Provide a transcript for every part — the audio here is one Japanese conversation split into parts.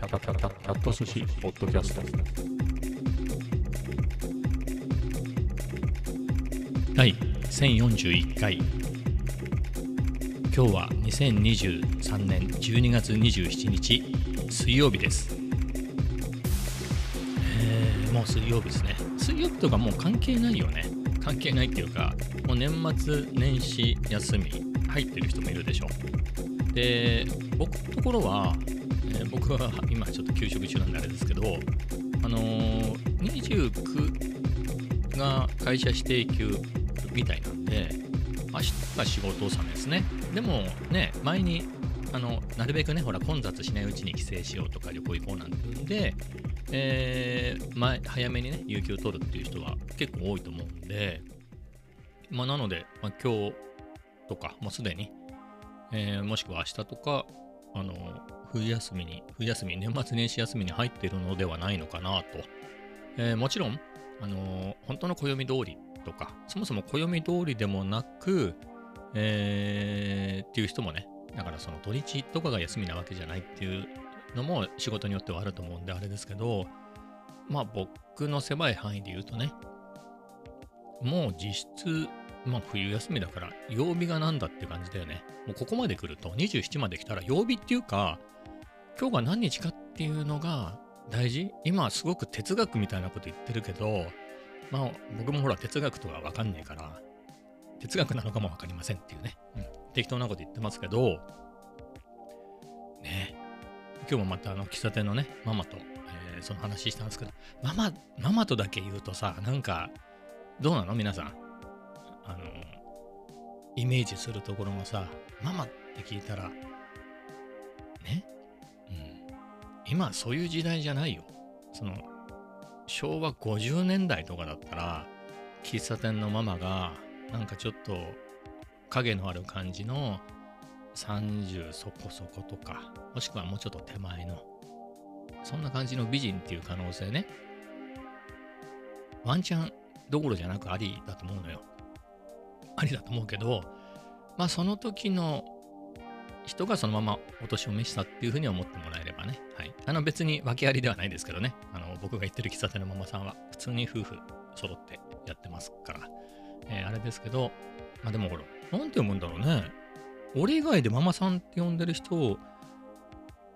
キャタキャタキャット寿司ポッドキャスト第1041回今日は2023年12月27日水曜日ですえー、もう水曜日ですね水曜日とかもう関係ないよね関係ないっていうかもう年末年始休み入ってる人もいるでしょで僕のところは、は 今ちょっと休職中なんであれですけどあのー29が会社指定休みたいなんで明日が仕事納めですね。でもね前にあのなるべくねほら混雑しないうちに帰省しようとか旅行行こうなんて言うんで、えー前早めにね有給取るっていう人は結構多いと思うんでまあなので、まあ、今日とかもうすでに、えーもしくは明日とかあの冬休みに冬休み年末年始休みに入っているのではないのかなと、えーもちろんあの本当の暦通りとかそもそも暦通りでもなく、えーっていう人もねだからその土日とかが休みなわけじゃないっていうのも仕事によってはあると思うんであれですけどまあ僕の狭い範囲で言うとねもう実質まあ冬休みだから曜日がなんだって感じだよね。もうここまで来ると27まで来たら曜日っていうか今日が何日かっていうのが大事？今はすごく哲学みたいなこと言ってるけどまあ僕もほら哲学とかわかんないから哲学なのかもわかりませんっていうね、うん、適当なこと言ってますけどね。今日もまたあの喫茶店のねママと、えーその話したんですけどママママとだけ言うとさなんかどうなの？皆さん。あのイメージするところもさママって聞いたらね？今そういう時代じゃないよその昭和50年代とかだったら喫茶店のママがなんかちょっと影のある感じの30そこそことかもしくはもうちょっと手前のそんな感じの美人っていう可能性ねワンチャンどころじゃなくありだと思うのよありだと思うけどまあその時の人がそのままお年を召したっていうふうに思ってもらえればね。はい。あの別に訳ありではないですけどね。あの僕が行ってる喫茶店のママさんは普通に夫婦揃ってやってますから。えーあれですけど、まあでもほら、なんて読むんだろうね。俺以外でママさんって呼んでる人を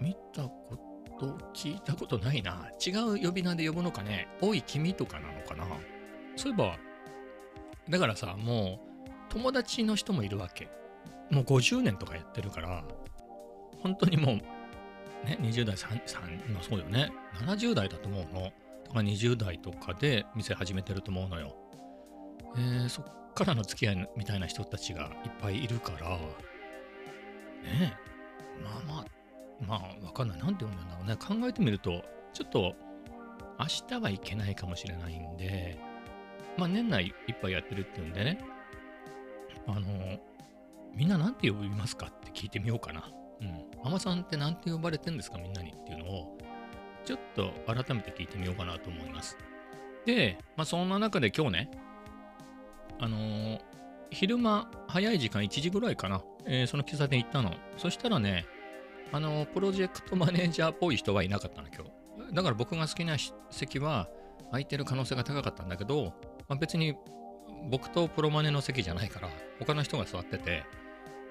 見たこと、聞いたことないな。違う呼び名で呼ぶのかね。おい君とかなのかな。そういえば、だからさ、もう友達の人もいるわけ。もう50年とかやってるから、本当にもう、ね、20代、3、3まあそうよね。70代だと思うの。だか20代とかで店始めてると思うのよ。えーそっからの付き合いみたいな人たちがいっぱいいるから、ねえ、まあまあ、まあ、わかんない。なんて読んだんだろうね。考えてみると、ちょっと、明日はいけないかもしれないんで、まあ年内いっぱいやってるっていうんでね、あの、みんななんて呼びますかって聞いてみようかな。うん。ママさんってなんて呼ばれてんですかみんなにっていうのを、ちょっと改めて聞いてみようかなと思います。で、まあそんな中で今日ね、あのー昼間早い時間1時ぐらいかな、えーその喫茶店行ったの。そしたらね、あのープロジェクトマネージャーっぽい人はいなかったの、今日。だから僕が好きな席は空いてる可能性が高かったんだけど、まあ、別に僕とプロマネの席じゃないから、他の人が座ってて、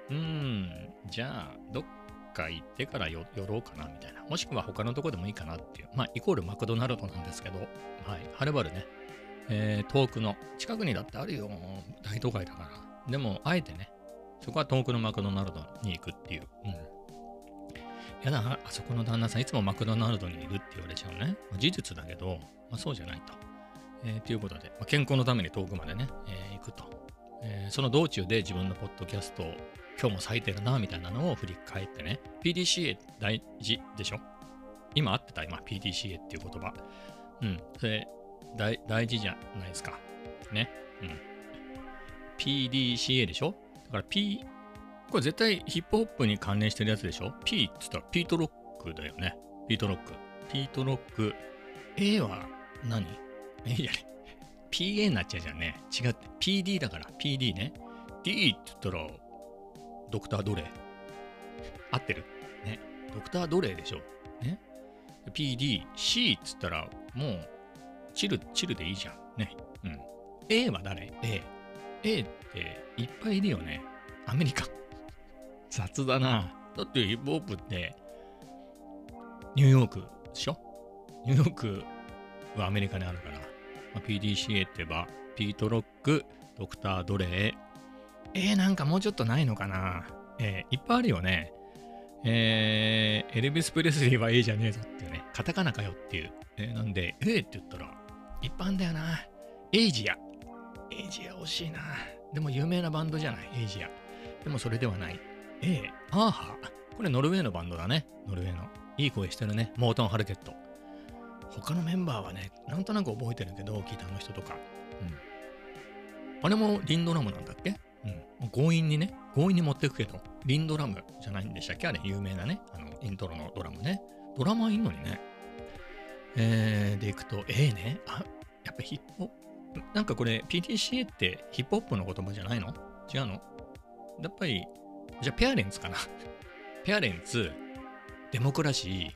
うん、じゃあ、どっか行ってから寄ろうかな、みたいな。もしくは他のとこでもいいかなっていう。まあ、イコールマクドナルドなんですけど、はい、はるばるね、えー遠くの、近くにだってあるよ、大都会だから。でも、あえてね、そこは遠くのマクドナルドに行くっていう。うん。やだ、あそこの旦那さん、いつもマクドナルドにいるって言われちゃうね。ま事実だけど、まあ、そうじゃないと。えーということで、まあ、健康のために遠くまでね、えー行くと。えーその道中で自分のポッドキャストを今日も咲いてるな、みたいなのを振り返ってね、PDCA 大事でしょ？今合ってた今、PDCA っていう言葉。うん、それ大大事じゃないですか。ね。うん。PDCA でしょ？だから P、これ絶対ヒップホップに関連してるやつでしょ ?P って言ったらピートロックだよね。ピートロック。ピートロック。A は何 ?A じゃね。PA になっちゃうじゃんね。違って。PD だから PD ね。D って言ったら、ドクター・ドレー。合ってる？ね。ドクター・ドレーでしょ。ね。PD、C っつったら、もう、チル、チルでいいじゃん。ね。うん。A は誰 ?A。A っていっぱいいるよね。アメリカ。雑だな。だってヒップホップって、ニューヨークでしょ？ニューヨークはアメリカにあるから。まあ、PDCA って言えば、ピートロック、ドクター・ドレー。えー、なんかもうちょっとないのかな？えーいっぱいあるよね。えー、エルビス・プレスリーは A じゃねえぞっていうね。カタカナかよっていう。えーなんで、A って言ったら、一般だよな。エイジア。エイジア惜しいな。でも有名なバンドじゃない、エイジア。でもそれではない。A、アーハ。これノルウェーのバンドだね。ノルウェーの。いい声してるね。モートン・ハルケット。他のメンバーはね、なんとなく覚えてるけど、ギターの人とか。うん。あれもリンドラムなんだっけ？うん。強引にね、強引に持ってくけど、リンドラムじゃないんでしたっけ？あれ、有名なね。あの、イントロのドラムね。ドラマーいんのにね。えー、でいくと、A ね。あ、やっぱヒップホップ。なんかこれ、PTCA ってヒップホップの言葉じゃないの？違うの？やっぱり、じゃあペアレンツかな。ペアレンツ、デモクラシー、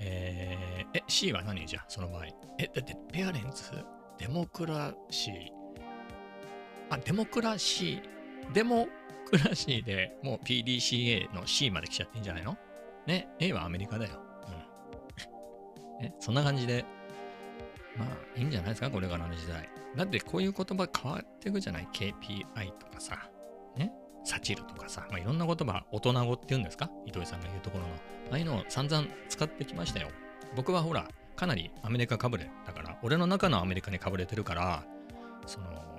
えー、え、C は何？じゃその場合。え、だってペアレンツ、デモクラシー、あ、デモクラシー、デモクラシーでもう PDCA の C まで来ちゃっていいんじゃないの？ね、A はアメリカだよ。うん。ね、そんな感じで、まあいいんじゃないですか、これからの時代。だってこういう言葉変わっていくじゃない ?KPI とかさ、ね、サチルとかさ、まあ、いろんな言葉、大人語って言うんですか？糸井さんが言うところの。ああいうのを散々使ってきましたよ。僕はほら、かなりアメリカかぶれだから、俺の中のアメリカにかぶれてるから、その、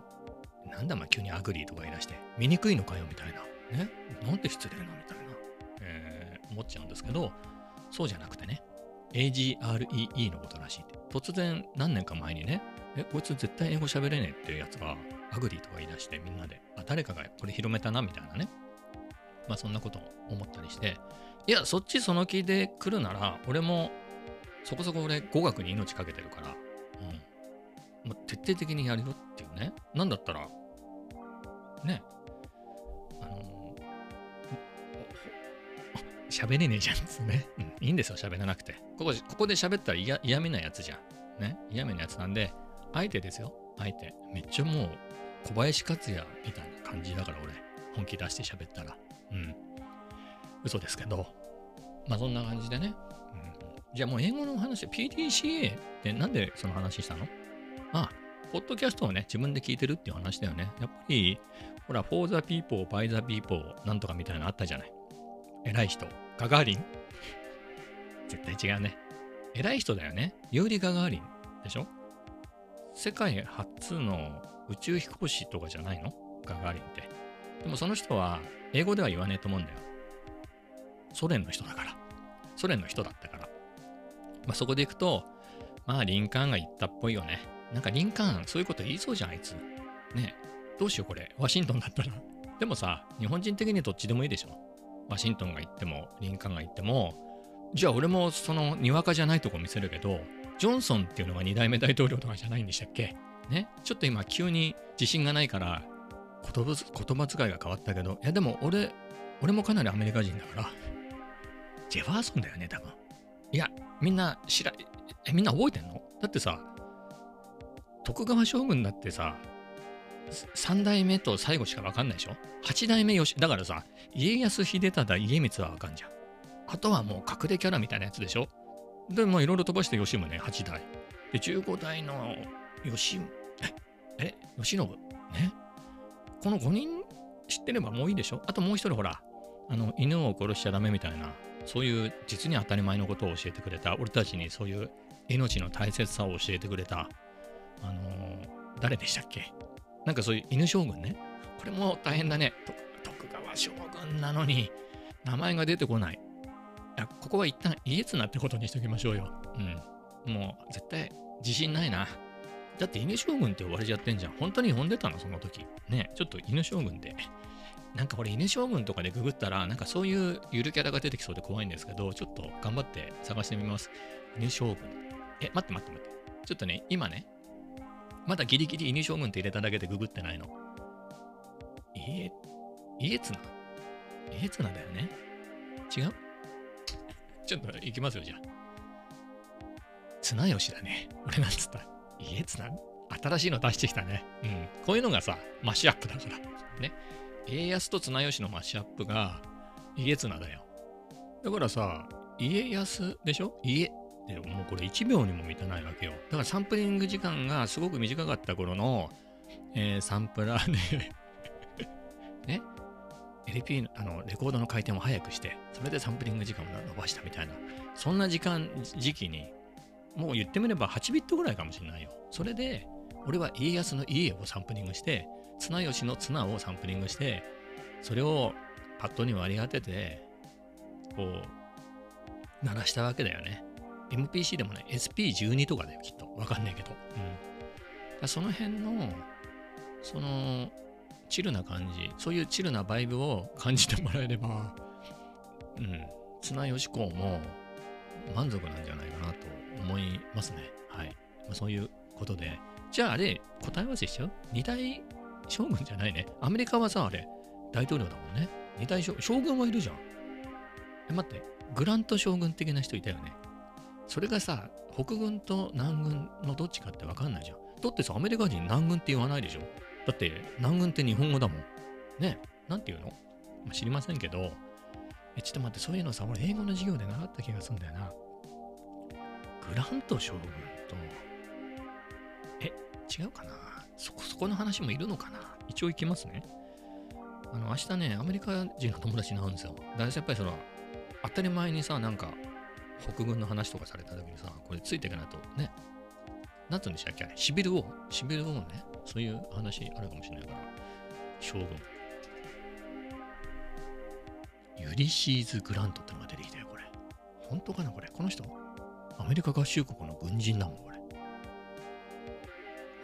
なんだま急に agree とか言い出して、見にくいのかよみたいな。ね？なんて失礼なみたいな、えー思っちゃうんですけど、そうじゃなくてね、AGREE のことらしいって。突然何年か前にね、え、こいつ絶対英語喋れねえっていうやつが、 agree とか言い出してみんなで、あ、誰かがこれ広めたなみたいなね。まあそんなことを思ったりして、いや、そっちその気で来るなら、俺も、そこそこ俺語学に命かけてるから、うん。もう徹底的にやるよっていうね。なんだったら、ね、あのー、喋れねえじゃんっつね。うん、いいんですよ、喋らなくて。ここここで喋ったら嫌嫌味なやつじゃん。ね、嫌味なやつなんで、相手ですよ、相手。めっちゃもう、小林克也みたいな感じだから、俺。本気出して喋ったら。うん。嘘ですけど。まあ、そんな感じでね。うん、じゃあもう英語の話、PDCA ってなんでその話したの？ああ、ポッドキャストをね、自分で聞いてるっていう話だよね。やっぱり、ほら、for the people, by the people なんとかみたいなのあったじゃない。偉い人。ガガーリン？絶対違うね。偉い人だよね。ユーリ・ガガーリンでしょ？世界初の宇宙飛行士とかじゃないの？ガガーリンって。でもその人は英語では言わねえと思うんだよ。ソ連の人だから。ソ連の人だったから。まあ、そこでいくと、まあ、リンカーンが言ったっぽいよね。なんかリンカーン、そういうこと言いそうじゃん、あいつ。ねどうしよう、これ。ワシントンだったら。でもさ、日本人的にどっちでもいいでしょ。ワシントンが言っても、リンカーンが言っても、じゃあ俺もその、にわかじゃないとこ見せるけど、ジョンソンっていうのが2代目大統領とかじゃないんでしたっけ？ね？ちょっと今、急に自信がないから、言葉遣いが変わったけど、いやでも俺、俺もかなりアメリカ人だから、ジェファーソンだよね、多分。いや、みんな知ら、え、みんな覚えてんの？だってさ、徳川将軍だってさ、3代目と最後しか分かんないでしょ ?8 代目吉、だからさ、家康秀忠、家光は分かんじゃん。あとはもう隠れキャラみたいなやつでしょ？で、もいろいろ飛ばして吉宗8代。で、15代の吉、え、え、吉信ねこの5人知ってればもういいでしょ？あともう一人ほら、あの、犬を殺しちゃダメみたいな、そういう実に当たり前のことを教えてくれた、俺たちにそういう命の大切さを教えてくれた、あのー誰でしたっけ？なんかそういう犬将軍ね。これも大変だね。徳川将軍なのに、名前が出てこない。いやここは一旦家綱ってことにしときましょうよ。うん。もう絶対自信ないな。だって犬将軍って呼ばれちゃってんじゃん。本当に呼んでたの？その時。ねちょっと犬将軍で。なんかこれ犬将軍とかでググったら、なんかそういうゆるキャラが出てきそうで怖いんですけど、ちょっと頑張って探してみます。犬将軍。え、待って待って待って。ちょっとね、今ね、まだギリギリ犬将軍って入れただけでググってないの。家、家綱家綱だよね？違う？ちょっと行きますよ、じゃあ。綱吉だね。俺なんつった家綱新しいの出してきたね。うん。こういうのがさ、マッシュアップだから。ね。家康と綱吉のマッシュアップが家綱だよ。だからさ、家康でしょ？家でもうこれ1秒にも満たないわけよ。だからサンプリング時間がすごく短かった頃の、えーサンプラーで ね、LP のあのレコードの回転を速くして、それでサンプリング時間を伸ばしたみたいな、そんな時間、時期に、もう言ってみれば8ビットぐらいかもしれないよ。それで、俺は家康の家をサンプリングして、綱吉の綱をサンプリングして、それをパッドに割り当てて、こう、鳴らしたわけだよね。MPC でもね、SP12 とかだよ、きっと。わかんないけど。うん。その辺の、その、チルな感じ、そういうチルなバイブを感じてもらえれば、うん、綱吉公も満足なんじゃないかなと思いますね。はい。まあ、そういうことで。じゃああれ、答え合わせしちゃう？二大将軍じゃないね。アメリカはさ、あれ、大統領だもんね。二大将将軍はいるじゃん。え、待って、グラント将軍的な人いたよね。それがさ、北軍と南軍のどっちかってわかんないじゃん。だってさ、アメリカ人南軍って言わないでしょ。だって南軍って日本語だもん。ねなんて言うの、ま知りませんけど、え、ちょっと待って、そういうのさ、俺英語の授業で習った気がするんだよな。グラント将軍と、え、違うかな？そこ、そこの話もいるのかな？一応行きますね。あの、明日ね、アメリカ人の友達に会うんですよ。だからやっぱりその、当たり前にさ、なんか、北軍の話とかされた時にさ、これついていかないとね、なんつうんでしたっけ、シビル王、シビル王ね、そういう話あるかもしれないから、将軍。ユリシーズ・グラントってのが出てきたよ、これ。本当かな、これ。この人、アメリカ合衆国の軍人だもん、これ。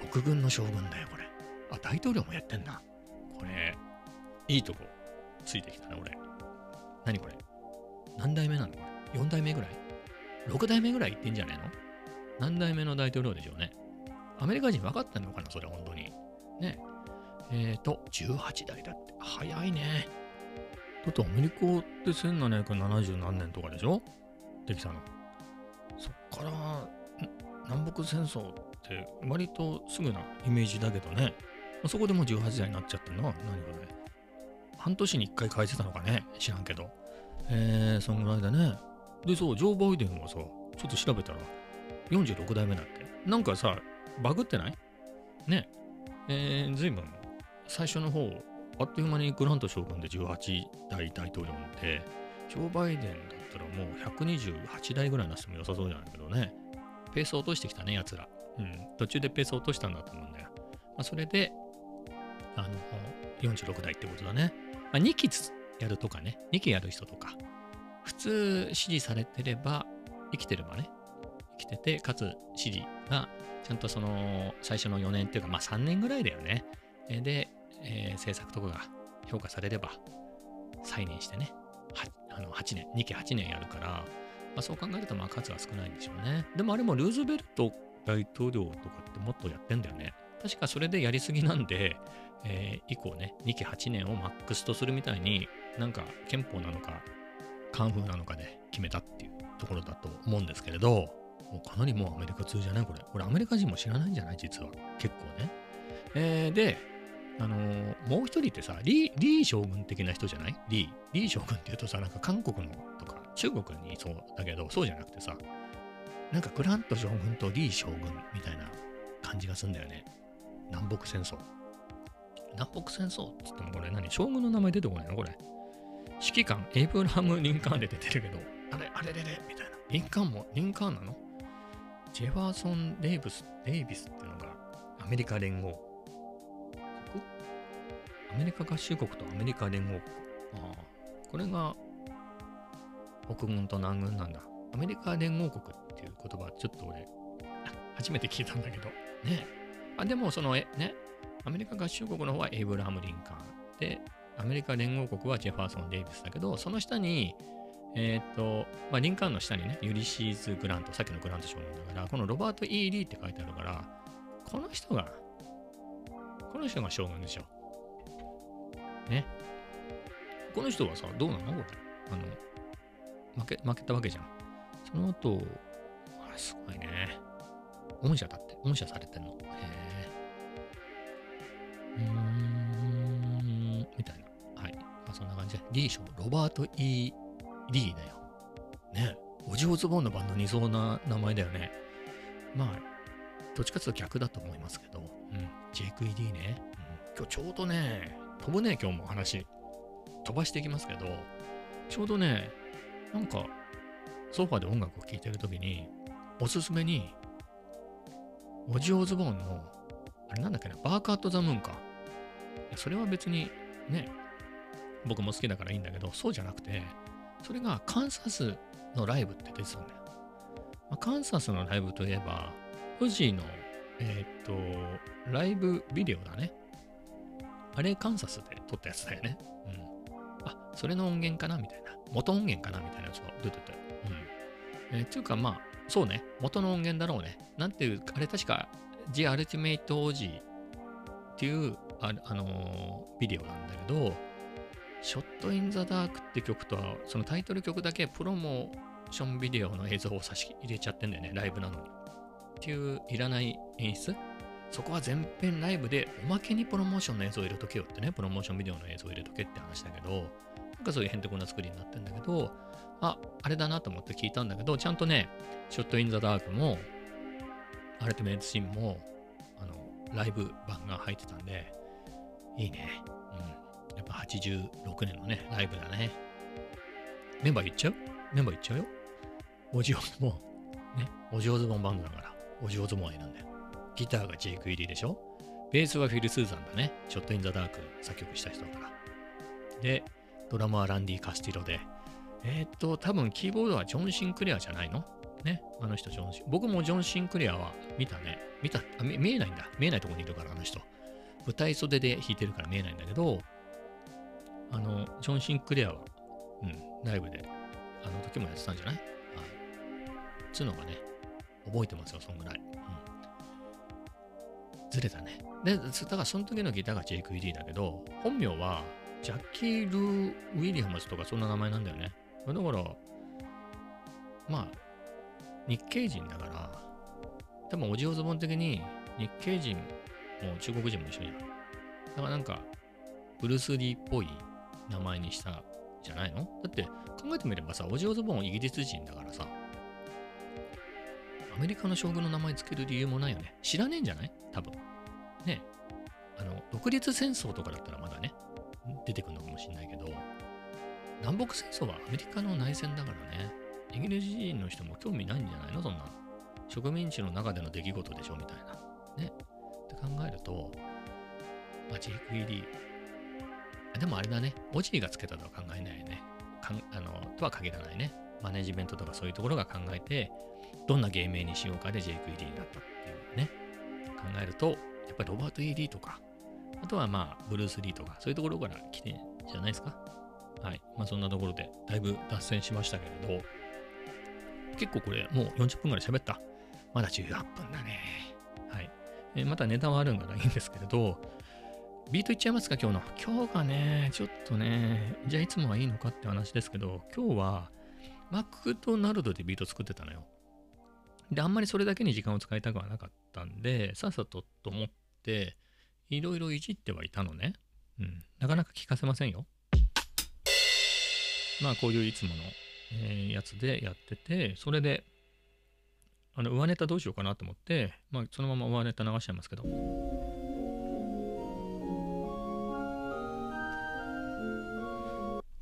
北軍の将軍だよ、これ。あ、大統領もやってんな。これ、いいとこ、ついてきたな、俺。何これ？何代目なのこれ？?4 代目ぐらい ?6 代目ぐらいいってんじゃねえの？何代目の大統領でしょうね。アメリカ人分かってんのかなそれ、本当に。ね。えーと、18代だって。早いね。だってアメリカって1770何年とかでしょ？できたの。そっから、南北戦争って割とすぐなイメージだけどね。そこでもう18代になっちゃってんの？は何これ。半年に1回変えてたのかね？知らんけど。えー、そんぐらいだね。で、そう、ジョー・バイデンはさ、ちょっと調べたら、46代目だって。なんかさ、バグってない？ね。えー、随分、最初の方、あっという間にグラント将軍で18代大統領で、ジョー・バイデンだったらもう128代ぐらいなっても良さそうじゃないけどね。ペース落としてきたね、奴ら。うん。途中でペース落としたんだと思うんだよ。まあ、それで、あの、46代ってことだね。まあ、2期つやるとかね、2期やる人とか、普通支持されてれば、生きてればね、生きてて、かつ支持が、ちゃんとその、最初の4年っていうか、まあ3年ぐらいだよね。で、えー政策とかが評価されれば、再燃してね、あの8年、2期8年やるから、まあ、そう考えると、まあ数は少ないんでしょうね。でもあれもルーズベルト大統領とかってもっとやってんだよね。確かそれでやりすぎなんで、えー以降ね、2期8年をマックスとするみたいに、なんか憲法なのか、カンフーなのかで決めたっていうところだと思うんですけれど、もうかなりもうアメリカ通じゃないこれ。これアメリカ人も知らないんじゃない？実は。結構ね。えーで、あのーもう一人ってさ、リー、リー将軍的な人じゃない？リー。リー将軍って言うとさ、なんか韓国のとか中国にそうだけど、そうじゃなくてさ、なんかグラント将軍とリー将軍みたいな感じがするんだよね。南北戦争。南北戦争って言ってもこれ何？将軍の名前出てこないの？これ。指揮官、エイブラハム・リンカーンで出てるけど、あれ、あれれれみたいな。リンカーンも、リンカーンなの？ジェファーソン・デイブス、デイビスっていうのがアメリカ連合国アメリカ合衆国とアメリカ連合国。ああ、これが北軍と南軍なんだ。アメリカ連合国っていう言葉、ちょっと俺、あ初めて聞いたんだけど。ねあ、でもその、え、ね、アメリカ合衆国の方はエイブラハム・リンカーン。で、アメリカ連合国はジェファーソン・デイビスだけど、その下に、えーっと、まあ、リンカーンの下にね、ユリシーズ・グラント、さっきのグラント将軍だから、このロバート・イー・リーって書いてあるから、この人が、この人が将軍でしょ。ね。この人はさ、どうなの？これ。あの、負け、負けたわけじゃん。その後、あれすごいね。御社だって、御社されてんの。へえ。うん、そんな感じで。リー賞、ロバート・ E・ リーだよ。ねオジオズボーンのバンドにそうな名前だよね。まあ、どっちかというと逆だと思いますけど、うん、ジェイク・イ・リーね、うん。今日ちょうどね、飛ぶね、今日も話。飛ばしていきますけど、ちょうどね、なんか、ソファで音楽を聴いてるときに、おすすめに、オジオズボーンの、あれなんだっけな、バーカート・ザ・ムーンか。それは別にね、僕も好きだからいいんだけど、そうじゃなくて、それがカンサスのライブって出てたんだよ。まあ、カンサスのライブといえば、フジーの、えーっと、ライブビデオだね。あれ、カンサスで撮ったやつだよね。うん。あ、それの音源かなみたいな。元音源かなみたいなやつが出てて。うん。えーっていうか、まあ、そうね。元の音源だろうね。なんていう、あれ確か、The Ultimate OG っていう、あ、あのービデオなんだけど、ショット・イン・ザ・ダークって曲とは、そのタイトル曲だけプロモーションビデオの映像を差し入れちゃってんだよね、ライブなのに。っていういらない演出そこは全編ライブでおまけにプロモーションの映像を入れとけよってね、プロモーションビデオの映像を入れとけって話だけど、なんかそういうへんてこな作りになってんだけど、あ、あれだなと思って聞いたんだけど、ちゃんとね、ショット・イン・ザ・ダークも、アルティメイト・シーンも、あの、ライブ版が入ってたんで、いいね。うん。やっぱ86年のね、ライブだね。メンバー言っちゃう？メンバー言っちゃうよ？オジオズボン。ね。オジオズボンバンドだから。オジオズボン愛なんだよ。ギターがジェイク・イリーでしょ？ベースはフィル・スーザンだね。ショット・イン・ザ・ダーク作曲した人だから。で、ドラムはランディ・カスティロで。えー、っと、多分キーボードはジョン・シンクレアじゃないの？ね。あの人、ジョン・シン。僕もジョン・シンクレアは見たね。見たあ見、見えないんだ。見えないところにいるから、あの人。舞台袖で弾いてるから見えないんだけど、あの、ジョン・シンクレアは、うん、ライブで、あの時もやってたんじゃない？はい。つうのがね、覚えてますよ、そんぐらい。うん。ずれたね。で、だからその時のギターがジェイク・イリーだけど、本名は、ジャッキー・ルー・ウィリアムズとかそんな名前なんだよね。だから、まあ、日系人だから、多分オジオズボン的に日系人も中国人も一緒じゃん。だからなんか、ブルース・リーっぽい名前にしたじゃないの？だって考えてみればさ、オジオズボンイギリス人だからさ、アメリカの将軍の名前つける理由もないよね。知らねえんじゃない？多分。ねあの、独立戦争とかだったらまだね、出てくるのかもしれないけど、南北戦争はアメリカの内戦だからね、イギリス人の人も興味ないんじゃないの？そんな。植民地の中での出来事でしょ？みたいな。ね。って考えると、まあ、ジェイク・イリー。でもあれだね、オジーがつけたとは考えないね。かんあのとは限らないね。マネジメントとかそういうところが考えて、どんな芸名にしようかでジェイク・イリーになったっていうね。考えると、やっぱりロバート・イリーとか、あとはまあ、ブルース・リーとか、そういうところから来てんじゃないですか。はい。まあそんなところで、だいぶ脱線しましたけれど、結構これ、もう40分ぐらい喋った。まだ18分だね。はい。えまたネタはあるんならいいんですけれど、ビートいっちゃいますか、今日の。今日がね、ちょっとね、じゃあいつもはいいのかって話ですけど、今日は、マクドナルドでビート作ってたのよ。で、あんまりそれだけに時間を使いたくはなかったんで、さっさとと思って、いろいろいじってはいたのね。うん。なかなか聞かせませんよ。まあ、こういういつもの、えーやつでやってて、それで、あの、上ネタどうしようかなと思って、まあ、そのまま上ネタ流しちゃいますけど。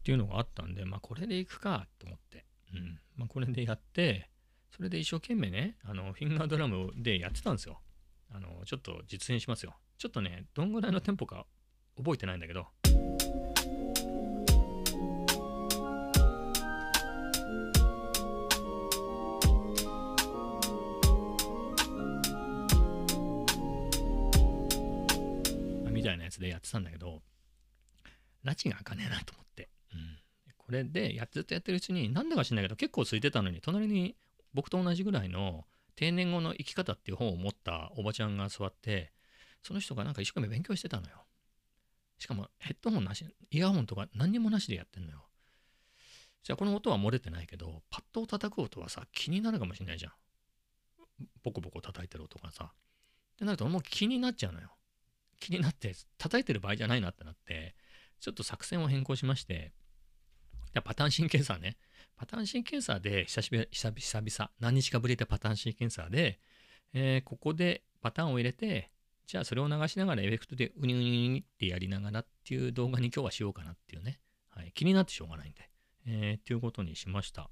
っていうのがあったんで、まあ、これでいくかと思って。うん。まあ、これでやって、それで一生懸命ね、あの、フィンガードラムでやってたんですよ。あの、ちょっと実演しますよ。ちょっとね、どんぐらいのテンポか覚えてないんだけど。みたいなやつでやってたんだけど、拉致が開かねえなと思って。これでやずっとやってるうちに、なんだか知んないけど、結構空いてたのに、隣に僕と同じぐらいの定年後の生き方っていう本を持ったおばちゃんが座って、その人がなんか一生懸命勉強してたのよ。しかもヘッドホンなし、イヤホンとか何にもなしでやってんのよ。じゃあこの音は漏れてないけど、パッドを叩く音はさ、気になるかもしれないじゃん。ボコボコ叩いてる音がさ。ってなるともう気になっちゃうのよ。気になって叩いてる場合じゃないなってなってちょっと作戦を変更しましてパターンシンケンサーね。パターンシンケンサーで久しぶり久々何日かぶりでパターンシンケンサーで、えー、ここでパターンを入れてじゃあそれを流しながらエフェクトでウニウニウニってやりながらっていう動画に今日はしようかなっていうね、はい、気になってしょうがないんで、えー、っていうことにしました、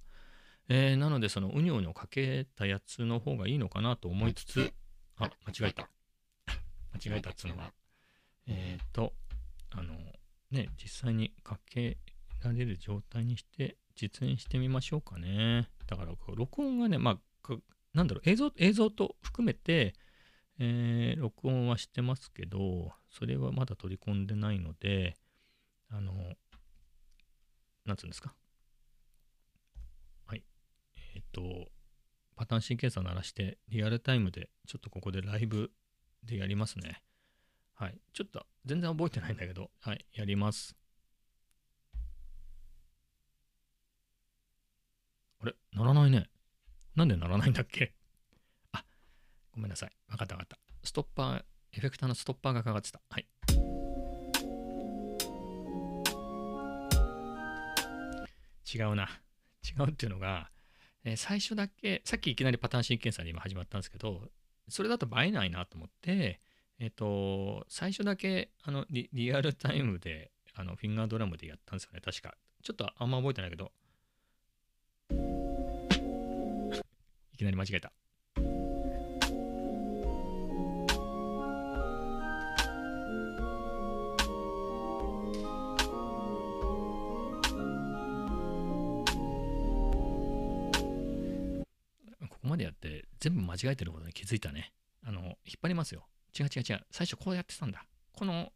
えー、なのでそのウニウニをかけたやつの方がいいのかなと思いつつあ間違えた。間違えたっつうのは。えっ、ー、と、あの、ね、実際にかけられる状態にして実演してみましょうかね。だから、録音がね、まあ、なんだろう、映像、映像と含めて、えー、録音はしてますけど、それはまだ取り込んでないので、あの、なんつうんですか？はい。えっ、ー、と、パターンシーケンサー鳴らして、リアルタイムで、ちょっとここでライブでやりますね。はい。ちょっと全然覚えてないんだけど、はい。やります。あれ？ならないね。なんでならないんだっけ？あ、ごめんなさい。わかったわかった。ストッパー、エフェクターのストッパーがかかってた。はい。違うな。違うっていうのが、えー、最初だけ、さっきいきなりパターンシーケンサーで今始まったんですけど、それだと映えないなと思って、えっと、最初だけあのリリアルタイムであのフィンガードラムでやったんですよね、確か。ちょっとあんま覚えてないけど。いきなり間違えた。ここまでやって全部間違えてることに気づいたね。あの、引っ張りますよ。違う違う違う。最初こうやってたんだ。この、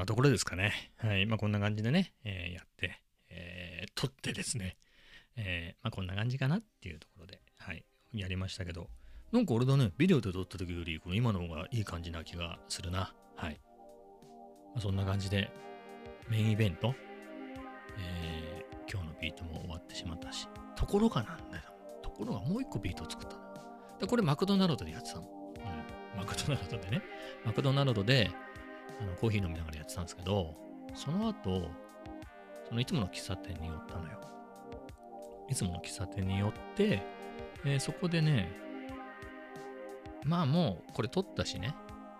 なところですかね。はい。まあこんな感じでね、えー、やって、えー、撮ってですね、えー、まあこんな感じかなっていうところで、はい。やりましたけど、なんか俺だね、ビデオで撮った時より、この今の方がいい感じな気がするな。はい。まあ、そんな感じで、メインイベント、えー、今日のビートも終わってしまったし、ところがなんだよ。ところがもう一個ビートを作ったの。で、これマクドナルドでやってたの。うん。マクドナルドでね。マクドナルドで、あのコーヒー飲みながらやってたんですけど、その後、そのいつもの喫茶店に寄ったのよ。いつもの喫茶店に寄って、えー、そこでね、まあもうこれ取ったしね、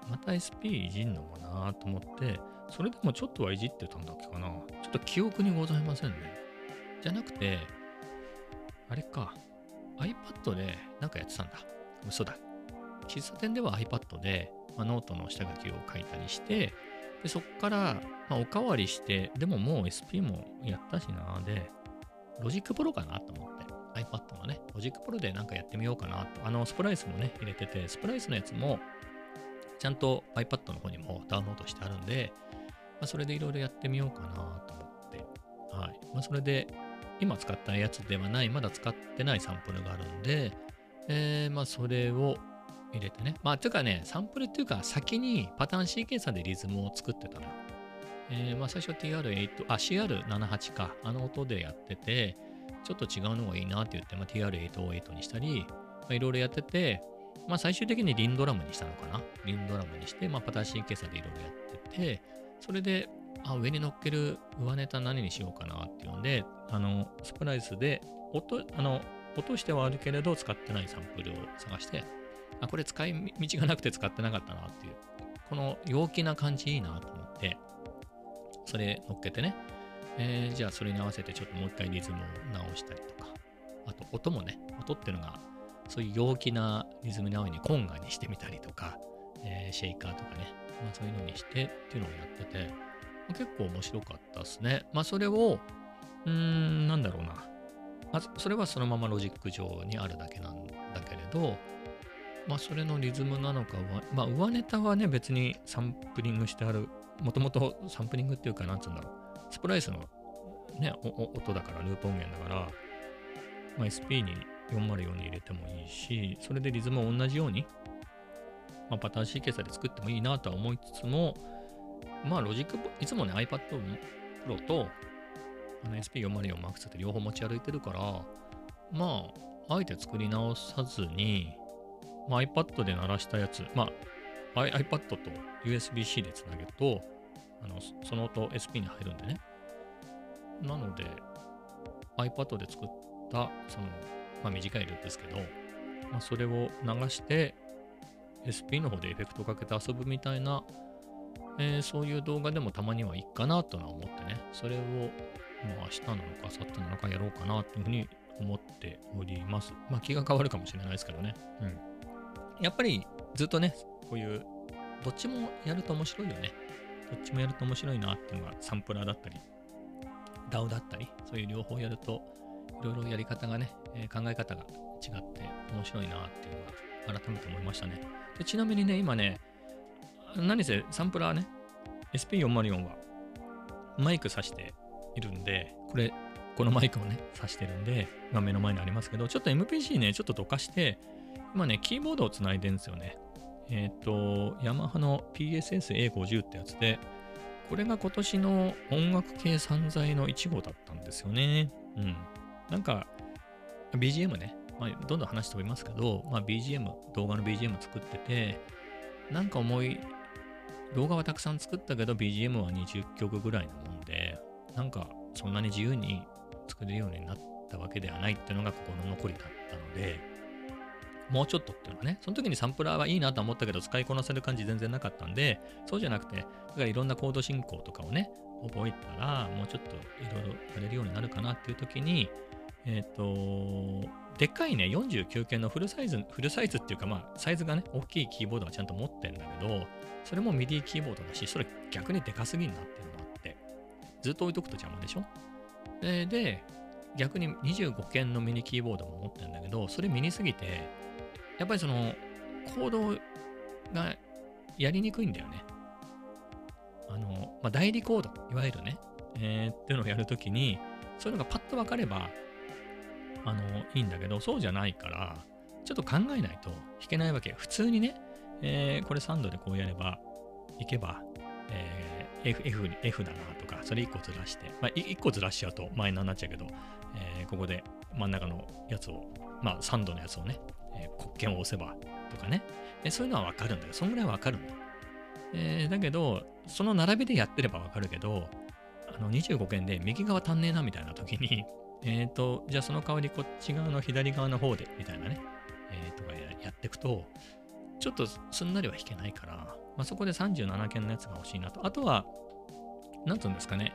また SP いじんのもなと思って、それでもちょっとはいじってたんだっけかな。ちょっと記憶にございませんね。じゃなくて、あれか、iPad でなんかやってたんだ。嘘だ。喫茶店では iPad で、まあ、ノートの下書きを書いたりして、でそこから、まあ、おかわりして、でももう SP もやったしな、で、 Logic Pro かなと思って、iPad のね、 Logic Pro でなんかやってみようかなと。あの、 Splice もね、入れてて、 Splice のやつも、ちゃんと iPad の方にもダウンロードしてあるんで、まあ、それでいろいろやってみようかなと思って、はい。まあ、それで、今使ったやつではない、まだ使ってないサンプルがあるんで、えー、まあ、それを入れてね。まあ、というかね、サンプルっていうか、先にパターンシーケンサーでリズムを作ってたの。えー、まあ、最初 TR8、あ、CR78 か、あの音でやってて、ちょっと違うのがいいなって言って、まあ、TR808 にしたり、まあ、いろいろやってて、まあ最終的にリンドラムにしたのかな。リンドラムにして、まあパターンシーケーサでいろいろやってて、それで、あ、上に乗っける上ネタ何にしようかなっていうんで、あの、スプライスで、音、あの、落としてはあるけれど使ってないサンプルを探して、あ、これ使い道がなくて使ってなかったなっていう、この陽気な感じいいなと思って、それ乗っけてね、えーじゃあそれに合わせてちょっともう一回リズムを直したりとか、あと音もね、音っていうのが、そういう陽気なリズムに合うようにコンガにしてみたりとか、えーシェイカーとかね、まあ、そういうのにしてっていうのをやってて、まあ結構面白かったですね。まあそれを、うーん、なんだろうな。まず、それはそのままロジック上にあるだけなんだけれど、まあそれのリズムなのかは、まあ上ネタはね別にサンプリングしてある、もともとサンプリングっていうかなんつうんだろう、スプライスのね、おお音だから、ループ音源だから、まあ、SP に404に入れてもいいし、それでリズムを同じように、まあ、パターンシーケンサーで作ってもいいなとは思いつつも、まあ、ロジック、いつもね、iPad Pro とあの SP404 Max って両方持ち歩いてるから、まあ、あえて作り直さずに、まあ、iPad で鳴らしたやつ、まあ、iPad と USB-C でつなげると、あのその音 SP に入るんでね。なので、iPad で作った、その、まあ短いループですけど、まあそれを流して、SP の方でエフェクトかけて遊ぶみたいな、えーそういう動画でもたまにはいいかなとは思ってね、それを、まあ明日なのか明後日なのかやろうかなというふうに思っております。まあ気が変わるかもしれないですけどね。うん。やっぱりずっとね、こういう、どっちもやると面白いよね。どっちもやると面白いなっていうのがサンプラーだったり、DAO だったり、そういう両方やると、いろいろやり方がね、えー考え方が違って面白いなっていうのが改めて思いましたね。でちなみにね、今ね、何せサンプラーね、SP404 はマイク挿しているんで、これ、このマイクをね、挿してるんで、今目の前にありますけど、ちょっと MPC ね、ちょっとどかして、今ね、キーボードをつないでるんですよね。えっ、と、ヤマハの PSS-A50 ってやつで、これが今年の音楽系散財の1号だったんですよね。うん。なんか、BGM ね、まあ、どんどん話飛びますけど、まあ、BGM、動画の BGM 作ってて、なんか思い、動画はたくさん作ったけど、BGM は20曲ぐらいなもんで、なんかそんなに自由に作れるようになったわけではないっていうのがここの残りだったので、もうちょっとっていうのはね、その時にサンプラーはいいなと思ったけど、使いこなせる感じ全然なかったんで、そうじゃなくて、だからいろんなコード進行とかをね、覚えたら、もうちょっといろいろやれるようになるかなっていう時に、えっ、と、でっかいね、49件のフルサイズ、フルサイズっていうか、まあ、サイズがね、大きいキーボードはちゃんと持ってんだけど、それも MIDI キーボードだし、それ逆にでかすぎんなっていうのがあって、ずっと置いとくと邪魔でしょ？でで、逆に25件のミニキーボードも持ってるんだけど、それミニすぎて、やっぱりその、コードがやりにくいんだよね。あの、まあ、代理コード、いわゆるね、えーっていうのをやるときに、そういうのがパッと分かれば、あの、いいんだけど、そうじゃないから、ちょっと考えないと弾けないわけ。普通にね、えーこれ3度でこうやれば、いけば、えー F, F F だなとか、それ1個ずらして、まあ、1個ずらしちゃうとマイナーになっちゃうけど、えーここで真ん中のやつを、まあ3度のやつをね、えー黒鍵を押せばとかね、えそういうのはわかるんだよ。そんぐらいわかるんだよ。えーだけど、その並びでやってればわかるけど、あの25件で右側足んねえなみたいな時に、えっ、と、じゃあその代わりこっち側の左側の方でみたいなね、えーとかやっていくと、ちょっとすんなりは弾けないから、まあ、そこで37件のやつが欲しいなと。あとは、なんつうんですかね、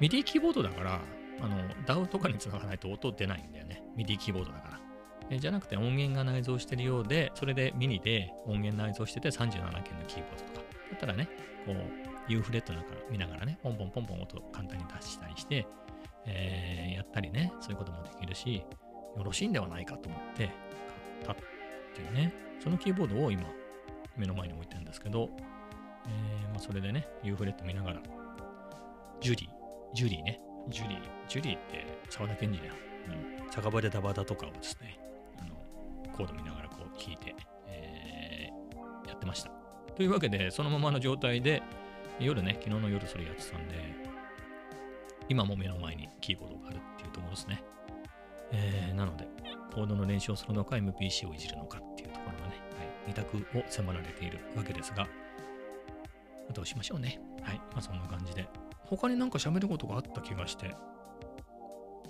MIDI キーボードだから、あの、DAW とかにつながないと音出ないんだよね。MIDI キーボードだから。えじゃなくて音源が内蔵してるようで、それでミニで音源内蔵してて37件のキーボードとか。だったらね、こう、U フレットなんか見ながらね、ポンポンポンポン音簡単に出したりして、えーやったりね、そういうこともできるし、よろしいんではないかと思って買ったっていうね、そのキーボードを今、目の前に置いてるんですけど、えーまあ、それでね、U フレット見ながら、ジュリー、ジュリーね、ジュリー、ジュリーって沢田研二だよ。うん。酒場でダバダとかをですね、あの、コード見ながらこう弾いて、えーやってました。というわけで、そのままの状態で、夜ね、昨日の夜それやってたんで、今も目の前にキーボードがあるっていうところですね。えーなので、コードの練習をするのか MPC をいじるのかっていうところがね、二択を迫られているわけですが、どうしましょうね。はい。まあそんな感じで。他になんか喋ることがあった気がして、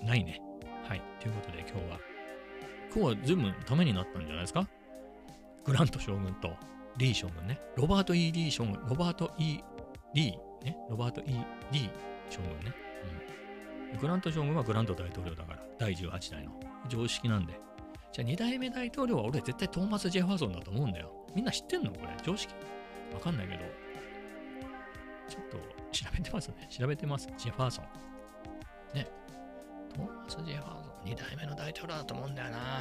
ないね。はい。ということで今日は、今日は全部ためになったんじゃないですか？グラント将軍とリー将軍ね。ロバート・ E・ リー将軍、ロバート・ E・ リーね。ロバート・ E・ リー将軍ね。うん。グラント将軍はグラント大統領だから、第18代の常識なんで。じゃあ2代目大統領は俺絶対トーマス・ジェファーソンだと思うんだよ。みんな知ってんのこれ？常識？わかんないけど。ちょっと調べてますね。調べてます。ジェファーソン。ね。トーマス・ジェファーソン。2代目の大統領だと思うんだよな。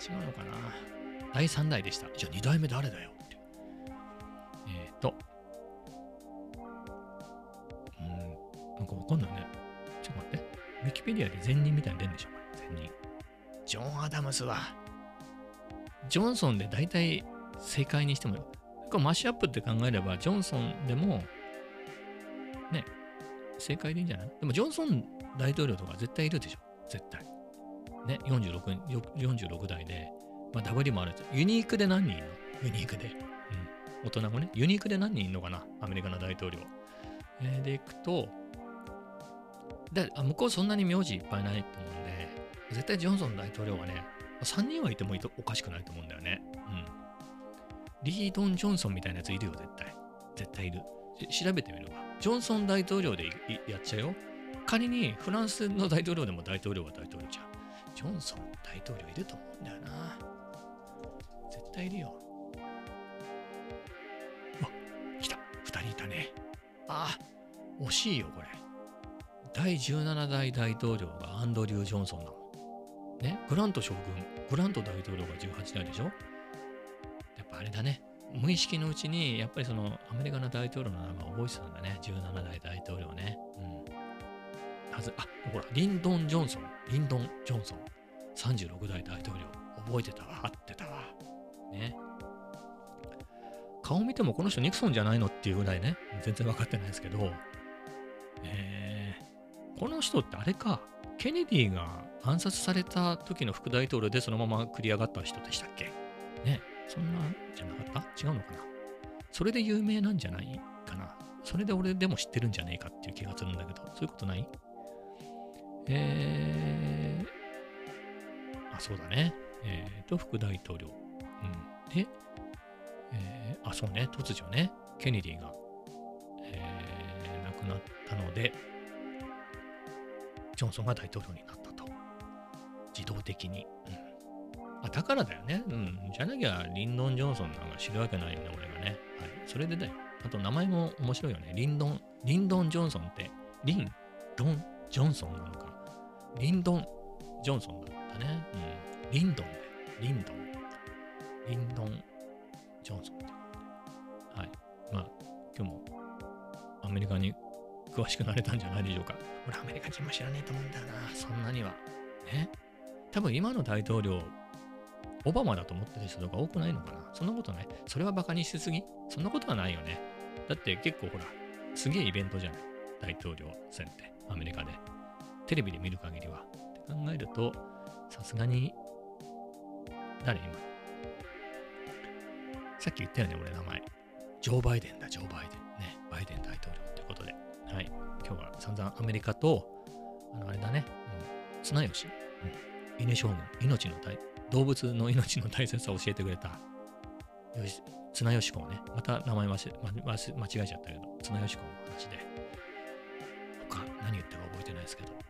違うのかな？第3代でした。じゃあ2代目誰だよ？って。えっ、ー、と。うん。なんかわかんないね。ちょっと待って。ウィキペディアで前任みたいに出るんでしょ？前任。ジョン・アダムスは、ジョンソンで大体正解にしても、マッシュアップって考えれば、ジョンソンでも、ね、正解でいいんじゃない？でも、ジョンソン大統領とか絶対いるでしょ？絶対。ね、46, 46代で、まあ、ダブリもあるんですよ。ユニークで何人いるの？ユニークで。うん。大人もね、ユニークで何人いるのかな？アメリカの大統領。えー、でいくと、で向こうそんなに名字いっぱいないと思うんで、絶対ジョンソン大統領はね、3人はいてもおかしくないと思うんだよね。うん。リードン・ジョンソンみたいなやついるよ、絶対。絶対いる。調べてみるわ。ジョンソン大統領でやっちゃうよ。仮にフランスの大統領でも大統領は大統領じゃん。ジョンソン大統領いると思うんだよな。絶対いるよ。あ、来た。2人いたね。ああ、惜しいよ、これ。第17代大統領がアンドリュー・ジョンソンなの。ね、グラント将軍、グラント大統領が18代でしょ？やっぱあれだね。無意識のうちに、やっぱりそのアメリカの大統領の名前を覚えてたんだね。17代大統領ね。うん。はず、あ、ほら、リンドン・ジョンソン。リンドン・ジョンソン。36代大統領。覚えてた？わ。合ってた？わ。ね。顔見てもこの人ニクソンじゃないのっていうぐらいね。全然分かってないですけど。えー、この人ってあれか。ケネディが暗殺された時の副大統領でそのまま繰り上がった人でしたっけ？ねそんなじゃなかった？違うのかな？それで有名なんじゃないかな？それで俺でも知ってるんじゃねえかっていう気がするんだけど、そういうことない？えー、あ、そうだね。えっ、ー、と、副大統領。うん。で、えー、あ、そうね、突如ね、ケネディが、えー、亡くなったので、ジョンソンが大統領になったと。自動的に。うん、あだからだよね。うん。じゃなきゃ、リンドン・ジョンソンなんか知るわけないよね、俺がね。はい。それでだよ。あと、名前も面白いよね。リンドン、リンドン・ジョンソンって、リン、ドン、ジョンソンなのか。リンドン・ジョンソンだったね。うん。リンドンだよ。リンドン。リンドン・ジョンソンって。はい。まあ、今日もアメリカに詳しくなれたんじゃないでしょうか。俺アメリカ人も知らねえと思うんだよな。そんなには。ね。多分今の大統領、オバマだと思ってる人とか多くないのかな？そんなことない？それはバカにしすぎ？そんなことはないよね。だって結構ほら、すげえイベントじゃない？大統領選って、アメリカで。テレビで見る限りは。って考えると、さすがに、誰今？さっき言ったよね、俺名前。ジョー・バイデンだ、ジョー・バイデン。ね、バイデン大統領ってことで。はい。今日は散々アメリカと、あの、あれだね、うん、綱吉、うん、稲将軍、命の大、動物の命の大切さを教えてくれた、よし、綱吉公ね、また名前間違えちゃったけど、綱吉公の話で、他何言ったか覚えてないですけど、